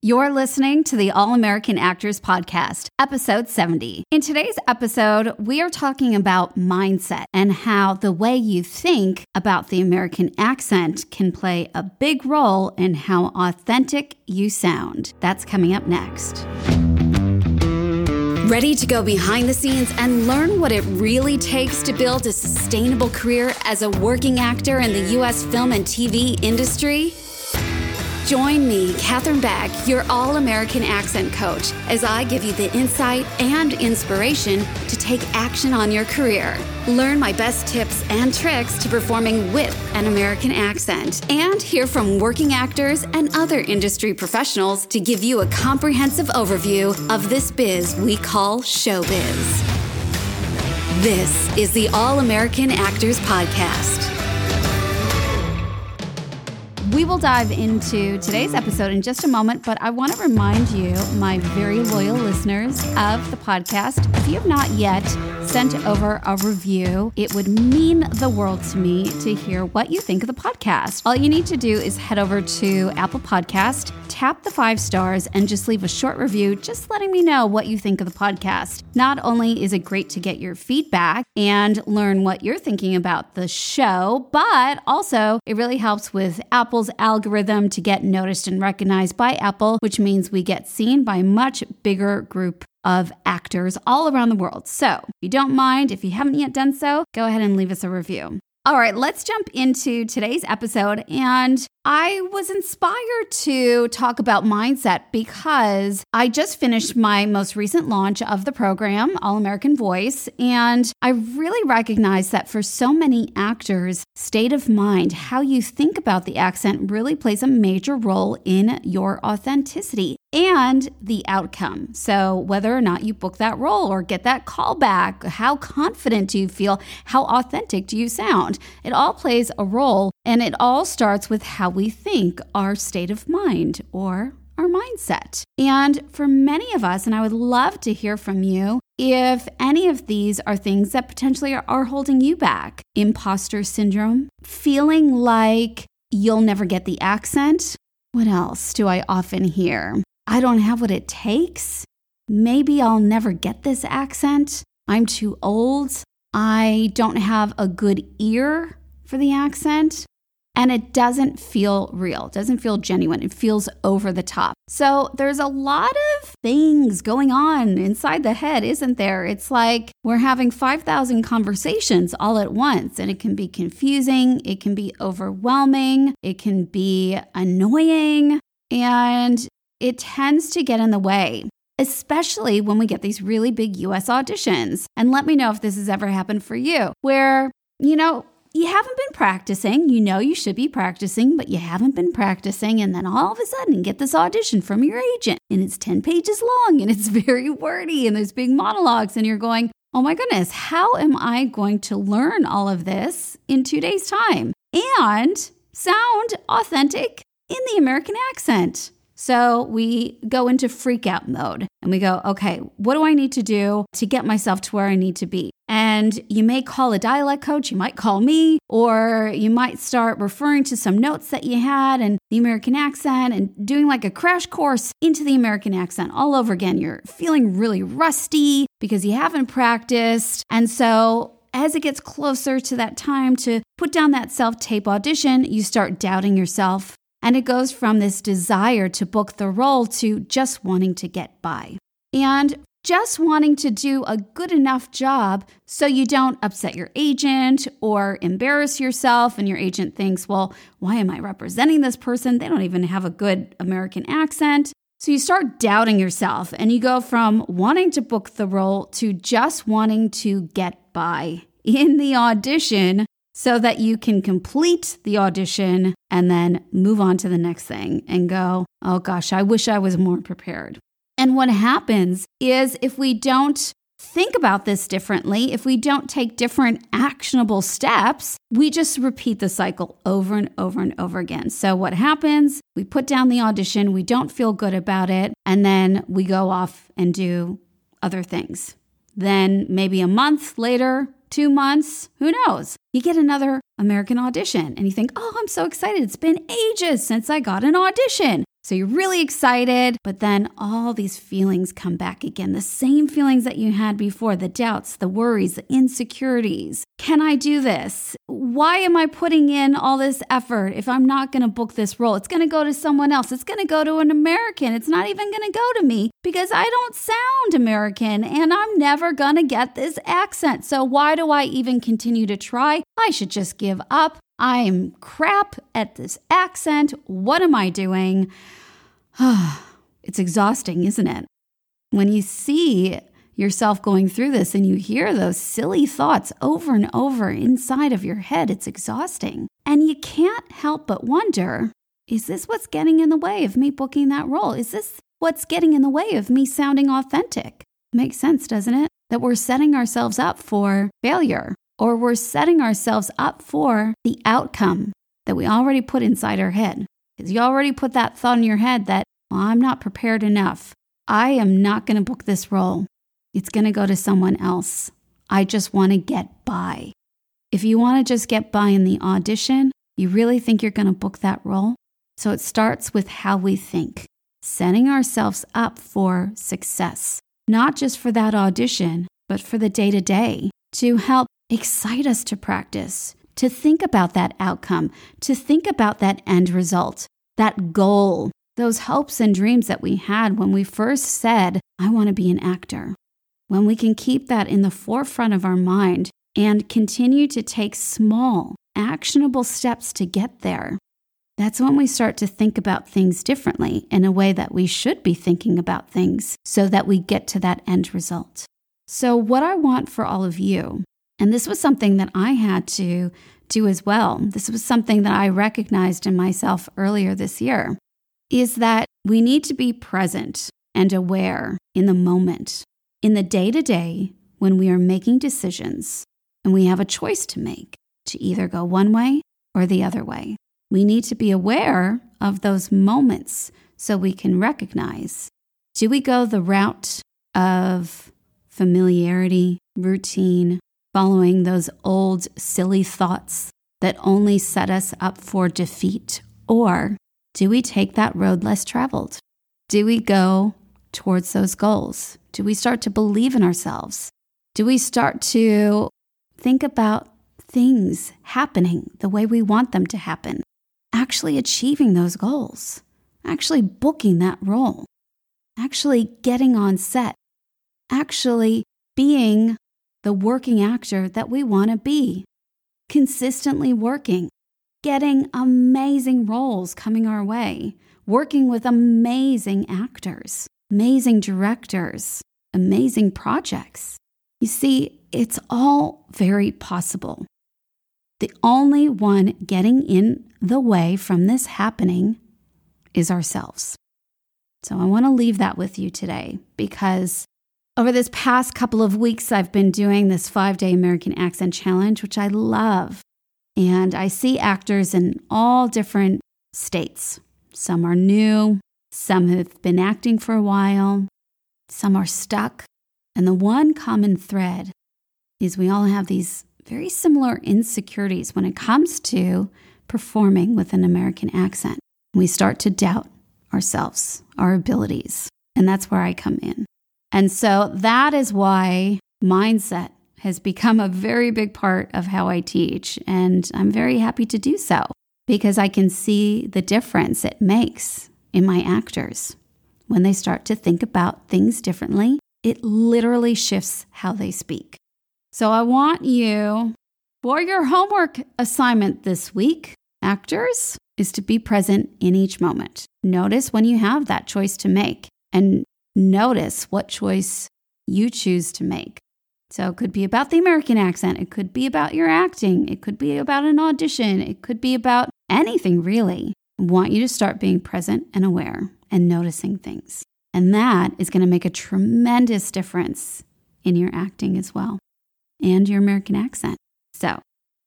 You're listening to the All American Actors Podcast, episode 70. In today's episode, we are talking about mindset and how the way you think about the American accent can play a big role in how authentic you sound. That's coming up next. Ready to go behind the scenes and learn what it really takes to build a sustainable career as a working actor in the U.S. film and TV industry? Join me, Katherine Beck, your All American Accent Coach, as I give you the insight and inspiration to take action on your career. Learn my best tips and tricks to performing with an American accent, and hear from working actors and other industry professionals to give you a comprehensive overview of this biz we call showbiz. This is the All American Actors Podcast. We will dive into today's episode in just a moment, but I want to remind you, my very loyal listeners of the podcast, if you have not yet sent over a review, it would mean the world to me to hear what you think of the podcast. All you need to do is head over to Apple Podcast, tap the five stars, and just leave a short review, just letting me know what you think of the podcast. Not only is it great to get your feedback and learn what you're thinking about the show, but also it really helps with Apple's algorithm to get noticed and recognized by Apple, which means we get seen by a much bigger group of actors all around the world. So, if you don't mind, if you haven't yet done so, go ahead and leave us a review. All right, let's jump into today's episode. And I was inspired to talk about mindset because I just finished my most recent launch of the program, All American Voice. And I really recognize that for so many actors, state of mind, how you think about the accent really plays a major role in your authenticity and the outcome. So, whether or not you book that role or get that call back, how confident do you feel? How authentic do you sound? It all plays a role, and it all starts with how we think, our state of mind, or our mindset. And for many of us, and I would love to hear from you, if any of these are things that potentially are, holding you back imposter syndrome, feeling like you'll never get the accent. What else do I often hear? I don't have what it takes. Maybe I'll never get this accent. I'm too old. I don't have a good ear for the accent. And it doesn't feel real, it doesn't feel genuine. It feels over the top. So there's a lot of things going on inside the head, isn't there? It's like we're having 5,000 conversations all at once, and it can be confusing, it can be overwhelming, it can be annoying. And it tends to get in the way, especially when we get these really big US auditions. And let me know if this has ever happened for you, where, you know, you haven't been practicing. You know you should be practicing, but you haven't been practicing. And then all of a sudden, get this audition from your agent, and it's 10 pages long and it's very wordy, and there's big monologues, and you're going, oh my goodness, how am I going to learn all of this in two days' time and sound authentic in the American accent? So we go into freak out mode and we go, okay, what do I need to do to get myself to where I need to be? And you may call a dialect coach, you might call me, or you might start referring to some notes that you had and the American accent and doing like a crash course into the American accent all over again. You're feeling really rusty because you haven't practiced. And so as it gets closer to that time to put down that self tape audition, you start doubting yourself and it goes from this desire to book the role to just wanting to get by. And just wanting to do a good enough job so you don't upset your agent or embarrass yourself. And your agent thinks, well, why am I representing this person? They don't even have a good American accent. So you start doubting yourself and you go from wanting to book the role to just wanting to get by in the audition so that you can complete the audition and then move on to the next thing and go, oh gosh, I wish I was more prepared. And what happens is if we don't think about this differently, if we don't take different actionable steps, we just repeat the cycle over and over and over again. So, what happens? We put down the audition, we don't feel good about it, and then we go off and do other things. Then, maybe a month later, two months, who knows? You get another American audition and you think, oh, I'm so excited. It's been ages since I got an audition. So you're really excited, but then all these feelings come back again. The same feelings that you had before the doubts, the worries, the insecurities. Can I do this? Why am I putting in all this effort if I'm not going to book this role? It's going to go to someone else. It's going to go to an American. It's not even going to go to me because I don't sound American and I'm never going to get this accent. So why do I even continue to try? I should just give up. I'm crap at this accent. What am I doing? it's exhausting, isn't it? When you see yourself going through this and you hear those silly thoughts over and over inside of your head, it's exhausting. And you can't help but wonder is this what's getting in the way of me booking that role? Is this what's getting in the way of me sounding authentic? Makes sense, doesn't it? That we're setting ourselves up for failure or we're setting ourselves up for the outcome that we already put inside our head. Because you already put that thought in your head that well, I'm not prepared enough. I am not going to book this role. It's going to go to someone else. I just want to get by. If you want to just get by in the audition, you really think you're going to book that role? So it starts with how we think, setting ourselves up for success, not just for that audition, but for the day to day to help excite us to practice, to think about that outcome, to think about that end result, that goal, those hopes and dreams that we had when we first said, I want to be an actor. When we can keep that in the forefront of our mind and continue to take small, actionable steps to get there, that's when we start to think about things differently in a way that we should be thinking about things so that we get to that end result. So, what I want for all of you, and this was something that I had to do as well, this was something that I recognized in myself earlier this year, is that we need to be present and aware in the moment, in the day to day when we are making decisions and we have a choice to make to either go one way or the other way. We need to be aware of those moments so we can recognize do we go the route of familiarity, routine, following those old silly thoughts that only set us up for defeat? Or do we take that road less traveled? Do we go towards those goals? Do we start to believe in ourselves? Do we start to think about things happening the way we want them to happen? Actually achieving those goals, actually booking that role, actually getting on set, actually being the working actor that we want to be, consistently working, getting amazing roles coming our way, working with amazing actors, amazing directors, amazing projects. You see, it's all very possible. The only one getting in the way from this happening is ourselves. So I want to leave that with you today because over this past couple of weeks, I've been doing this five day American Accent Challenge, which I love. And I see actors in all different states. Some are new, some have been acting for a while, some are stuck. And the one common thread is we all have these very similar insecurities when it comes to performing with an American accent. We start to doubt ourselves, our abilities. And that's where I come in. And so that is why mindset has become a very big part of how I teach. And I'm very happy to do so because I can see the difference it makes in my actors. When they start to think about things differently, it literally shifts how they speak. So I want you, for your homework assignment this week, actors, is to be present in each moment. Notice when you have that choice to make and notice what choice you choose to make. So it could be about the American accent, it could be about your acting, it could be about an audition, it could be about anything really. I want you to start being present and aware and noticing things. And that is going to make a tremendous difference in your acting as well and your American accent. So,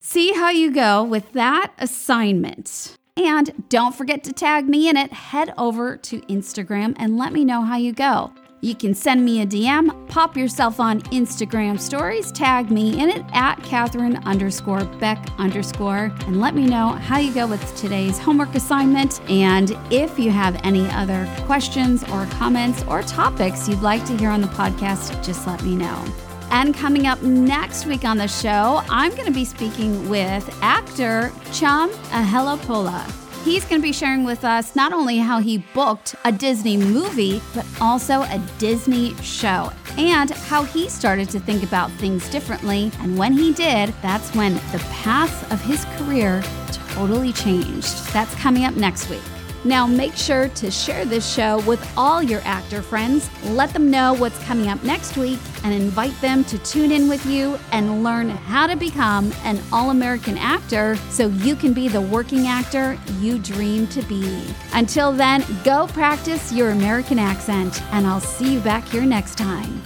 see how you go with that assignment. And don't forget to tag me in it. Head over to Instagram and let me know how you go You can send me a DM, pop yourself on Instagram stories, tag me in it at Katherine underscore Beck underscore, and let me know how you go with today's homework assignment. And if you have any other questions or comments or topics you'd like to hear on the podcast, just let me know. And coming up next week on the show, I'm going to be speaking with actor Chum Ehelepola. He's going to be sharing with us not only how he booked a Disney movie, but also a Disney show, and how he started to think about things differently. And when he did, that's when the path of his career totally changed. That's coming up next week. Now, make sure to share this show with all your actor friends. Let them know what's coming up next week and invite them to tune in with you and learn how to become an all American actor so you can be the working actor you dream to be. Until then, go practice your American accent, and I'll see you back here next time.